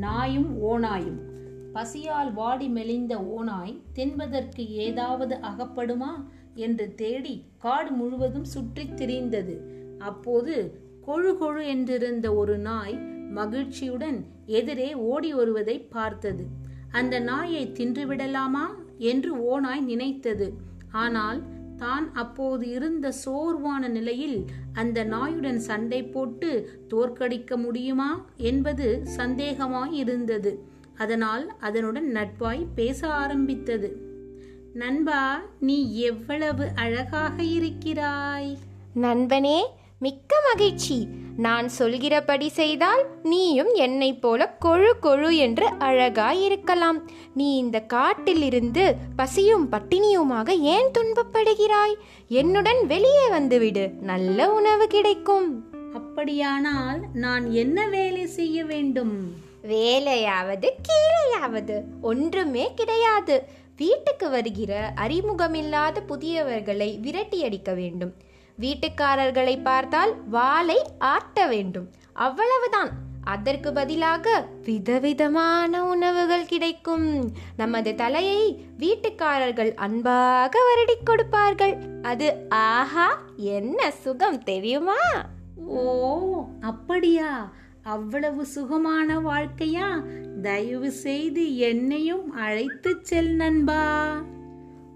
நாயும் ஓநாயும். பசியால் வாடி மெலிந்த ஓநாய் தின்பதற்கு ஏதாவது அகப்படுமா? என்று தேடி காடு முழுவதும் சுற்றித் திரிந்தது. அப்போது கொழு கொழு என்றிருந்த ஒரு நாய் மகிழ்ச்சியுடன் எதிரே ஓடி வருவதை பார்த்தது. அந்த நாயை தின்றுவிடலாமா என்று ஓநாய் நினைத்தது. ஆனால் தான் அப்போது இருந்த சோர்வான நிலையில் அந்த நாயுடன் சண்டை போட்டு தோற்கடிக்க முடியுமா என்பது சந்தேகமாய் இருந்தது அதனால் அதனுடன் நட்பாய் பேச ஆரம்பித்தது. நண்பா நீ எவ்வளவு அழகாக இருக்கிறாய். நண்பனே மிக்க மகிழ்ச்சி. நான் சொல்கிறபடி செய்தால் நீயும் என்னைப் போல கொழு கொழு என்று அழகாய் இருக்கலாம் நீ இந்த காட்டிலிருந்து பசியும் பட்டினியுமாக ஏன் துன்பப்படுகிறாய்? என்னுடன் வெளியே வந்துவிடு. நல்ல உணவு கிடைக்கும். அப்படியானால் நான் என்ன வேலை செய்ய வேண்டும்? வேலையாவது கீழையாவது. ஒன்றுமே கிடையாது. வீட்டுக்கு வருகிற அறிமுகமில்லாத புதியவர்களை விரட்டியடிக்க வேண்டும். வீட்டுக்காரர்களை பார்த்தால் வாளை ஆட்ட வேண்டும். அவ்வளவுதான். அதற்கு பதிலாக விதவிதமான உணவுகள் கிடைக்கும். நமது தலையை வீட்டுக்காரர்கள் அன்பாக வருடிக் கொடுப்பார்கள். அது ஆஹா என்ன சுகம் தெரியுமா? ஓ அப்படியா? அவ்வளவு சுகமான வாழ்க்கையா? தயவு செய்து என்னையும் அழைத்துச் செல் நண்பா.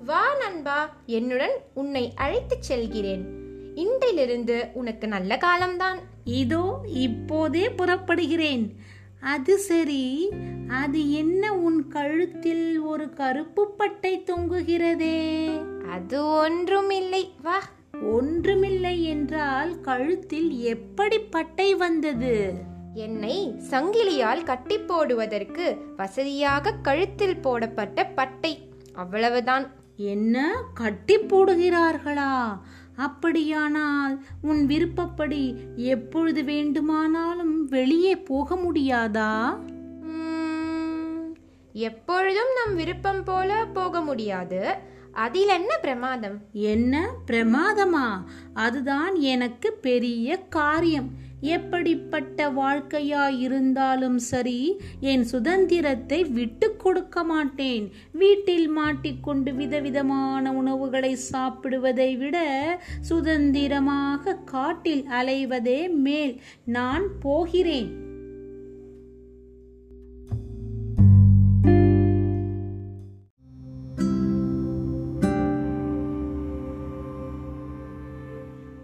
வா நண்பா. என்னுடன் உன்னை அழைத்துச் செல்கிறேன். இன்றிலிருந்து உனக்கு நல்ல காலம்தான். இதோ இப்போதே புறப்படுகிறேன். அது சரி அது என்ன உன் கழுத்தில் ஒரு கருப்பு பட்டை தொங்குகிறதே? அது ஒன்றும் இல்லை வா. ஒன்றுமில்லை என்றால் கழுத்தில் எப்படி பட்டை வந்தது? என்னை சங்கிலியால் கட்டி போடுவதற்கு வசதியாக கழுத்தில் போடப்பட்ட பட்டை. அவ்வளவுதான். என்ன? கட்டி போடுகிறார்களா? அப்படியானால் உன் விருப்பப்படி எப்பொழுது வேண்டுமானாலும் வெளியே போக முடியாதா? எப்பொழுதும் நம் விருப்பம் போல போக முடியாது. அதில் என்ன பிரமாதம்? என்ன பிரமாதமா? அதுதான் எனக்கு பெரிய காரியம். எப்படிப்பட்ட வாழ்க்கையா இருந்தாலும் சரி என் சுதந்திரத்தை விட்டு கொடுக்க மாட்டேன். வீட்டில் மாட்டிக்கொண்டு விதவிதமான உணவுகளை சாப்பிடுவதை விட சுதந்திரமாக காட்டில் அலைவதே மேல். நான் போகிறேன்.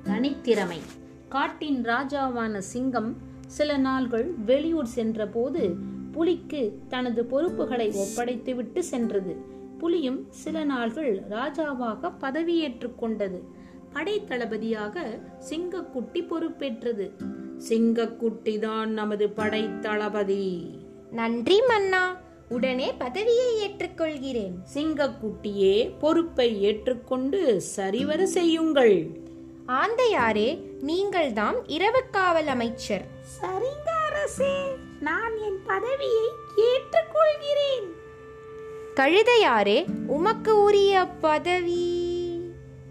தனித்திறமை. காட்டின் ராஜாவான சிங்கம் சில நாள்கள் வெளியூர் சென்றபோது புலிக்கு தனது பொறுப்புகளை ஒப்படைத்துவிட்டு சென்றது. புலியும் சில நாள்கள் ராஜாவாக பதவியேற்றுக் கொண்டது. படை தளபதியாக சிங்கக்குட்டி பொறுப்பேற்றது. சிங்கக்குட்டி தான் நமது படை தளபதி. நன்றி மன்னா. உடனே பதவியை ஏற்றுக்கொள்கிறேன் சிங்கக்குட்டியே பொறுப்பை ஏற்றுக்கொண்டு சரிவர செய்யுங்கள். ஆந்தையாரே நீங்கள்தாம் இரவு காவல் அமைச்சர். சரிங்க அரசே நான் என் பதவியை ஏற்றுக்கொள்கிறேன். கழுதையாரே உமக்கு உரிய பதவி.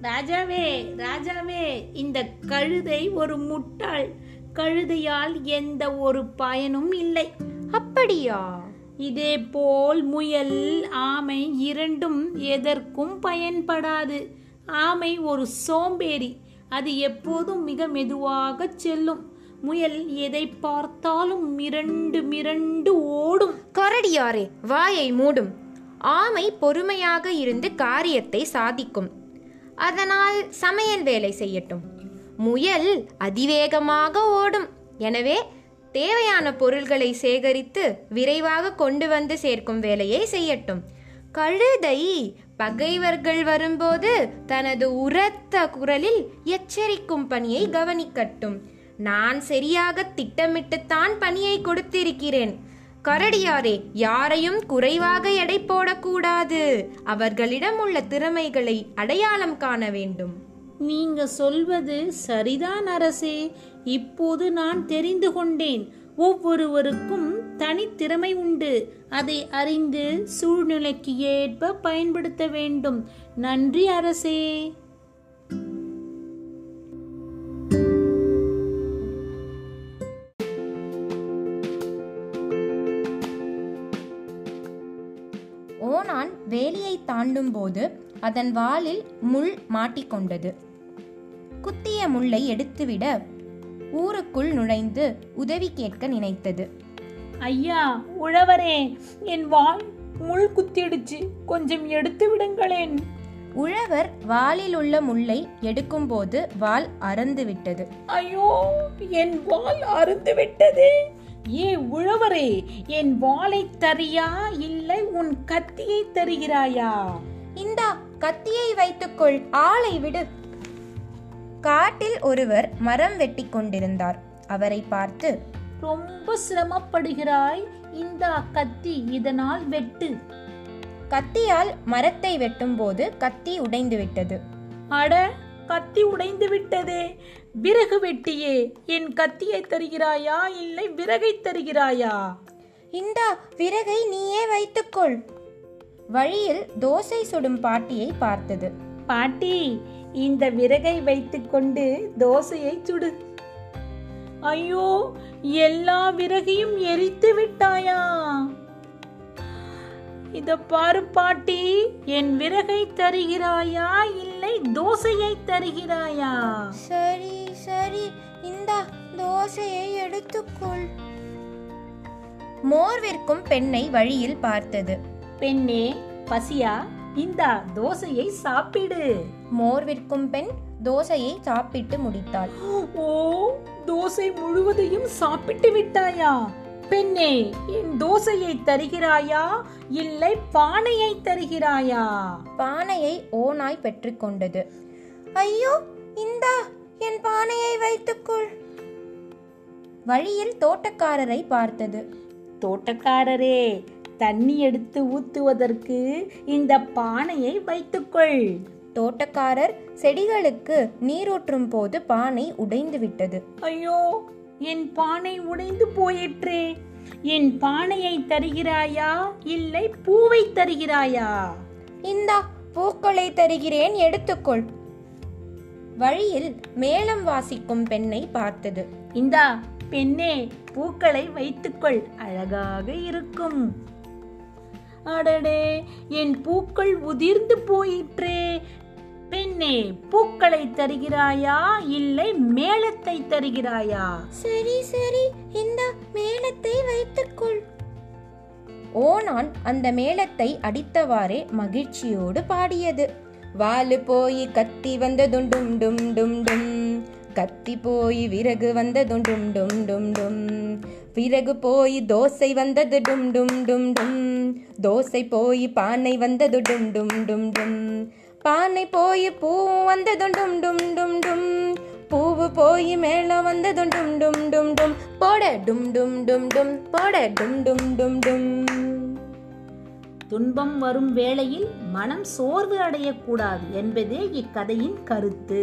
ராஜாவே ராஜாவே இந்த கழுதை ஒரு முட்டாள். கழுதையால் எந்த ஒரு பயனும் இல்லை. அப்படியா? இதே போல் முயல் ஆமை இரண்டும் எதற்கும் பயன்படாது. ஆமை ஒரு சோம்பேறி. அது எப்போதும் மிக மெதுவாக செல்லும். முயல் எதை பார்த்தாலும் மிரண்டு மிரண்டு ஓடும். கரடியாரே வாயை மூடும். ஆமை பொறுமையாக இருந்து காரியத்தை சாதிக்கும். அதனால் சமையல் வேலை செய்யட்டும். முயல் அதிவேகமாக ஓடும். எனவே தேவையான பொருள்களை சேகரித்து விரைவாக கொண்டு வந்து சேர்க்கும் வேலையை செய்யட்டும். கழுதை பகைவர்கள் வரும்போது தனது உரத்த குரலில் எச்சரிக்கும் பணியை கவனிக்கட்டும். நான் சரியாக திட்டமிட்டுத்தான் பணியை கொடுத்திருக்கிறேன். கரடியாரே யாரையும் குறைவாக எடை போடக்கூடாது. அவர்களிடம் உள்ள திறமைகளை அடையாளம் காண வேண்டும். நீங்க சொல்வது சரிதான் அரசே. இப்போது நான் தெரிந்து கொண்டேன். ஒவ்வொருவருக்கும் தனித்திறமை உண்டு. அதை அறிந்து சூழ்நிலைக்கு ஏற்ப பயன்படுத்த வேண்டும். நன்றி அரசே. ஓனான் வேலியை தாண்டும் போது அதன் வாலில் முள் மாட்டிக்கொண்டது குத்திய முள்ளை எடுத்துவிட ஊருக்குள் நுழைந்து உதவி கேட்க நினைத்தது. ஐயா உழவரே என் வால் முள் குத்திடுச்சு. கொஞ்சம் எடுத்து விடுங்களேன். உழவர் வாலில் உள்ள முள்ளை எடுக்கும்போது வால் அறந்து விட்டது. ஐயோ என் வால் அருந்து விட்டதே. ஏ உழவரே என் வாளை தரியா இல்லை உன் கத்தியை தருகிறாயா? இந்தா கத்தியை வைத்துக்கொள் ஆளை விடு. காட்டில் ஒருவர் மரம் வெட்டி கொண்டிருந்தார். அவரை பார்த்து ரொம்ப சிரமப்படுகிறாய். இந்த கத்தி இதனால் வெட்டு. கத்தியால் மரத்தை வெட்டும்போது கத்தி உடைந்து விட்டது அட கத்தி உடைந்து விட்டதே விறகு வெட்டியே என் கத்தியை தருகிறாயா இல்லை விறகை தருகிறாயா? இந்தா விறகை நீயே வைத்துக்கொள். வழியில் தோசை சுடும் பாட்டியை பார்த்தது. பாட்டி இந்த விறகை வைத்துக்கொண்டு தோசையை சுடு. ஐயோ எல்லா விறகையும் எரித்து விட்டாயா? இத பாரு பாட்டி என் விறகை தருகிறாயா? இல்லை தோசையை தருகிறாயா? சரி சரி இந்தா தோசையை எடுத்துக்கொள். மோர் விற்கும் பெண்ணை வழியில் பார்த்தது. பெண்ணே பசியா? இந்த தோசையை சாப்பிடு. மோர் விற்கும் பெண் தோசையை சாப்பிட்டு முடித்தாள். ஓ தோசை முழுவதையும் சாப்பிட்டு விட்டாயா? பெண்ணே என் தோசையை தருகிறாயா? இல்லை பானையை தருகிறாயா? பானையை ஓநாய் பெற்றுக்கொண்டது ஐயோ இந்தா என் பானையை வைத்துக்கொள். வழியில் தோட்டக்காரரை பார்த்தது. தோட்டக்காரரே தண்ணி எடுத்து ஊத்துவதற்கு இந்த பானையை வைத்துக்கொள். தோட்டக்காரர் செடிகளுக்கு நீரூற்றும் போது பானை உடைந்து விட்டது ஐயோ என் பானை உடைந்து போயிற்றே. என் பானையை தருகிறாயா? இல்லை பூவை தருகிறாயா? இந்தா பூக்களை தருகிறேன் எடுத்துக்கொள். வழியில் மேளம் வாசிக்கும் பெண்ணை பார்த்தது. இந்தா பெண்ணே பூக்களை வைத்துக்கொள். அழகாக இருக்கும். அடடே என் பூக்கள் உதிர்ந்து போயிற்றே. பெண்ணே பூக்களை தருகிறாயா? இல்லை மேளத்தை தருகிறாயா? சரி சரி இந்த மேளத்தை வைத்துக்கொள். ஓனான் அந்த மேளத்தை அடித்தவாறே மகிழ்ச்சியோடு பாடியது. வாலு போய் கத்தி வந்ததும் டும் டும் டும் டும். கத்தி போய் விறகு வந்ததும் டும் டும் டும் டும் விறகு போய் தோசை வந்தது டும் டும் டும் டும் தோசை போய் பானை வந்தது டும் டும் டும் டும் பானை போய் பூ வந்ததும் டும் டும் டும் டும் பூவு போய் மேல வந்ததும் டும் டும் டும் டும் போட டும் டும் டும் டும் போட டும் டும் டும் டும் துன்பம் வரும் வேளையில் மனம் சோர்வு அடையக்கூடாது என்பதே இக்கதையின் கருத்து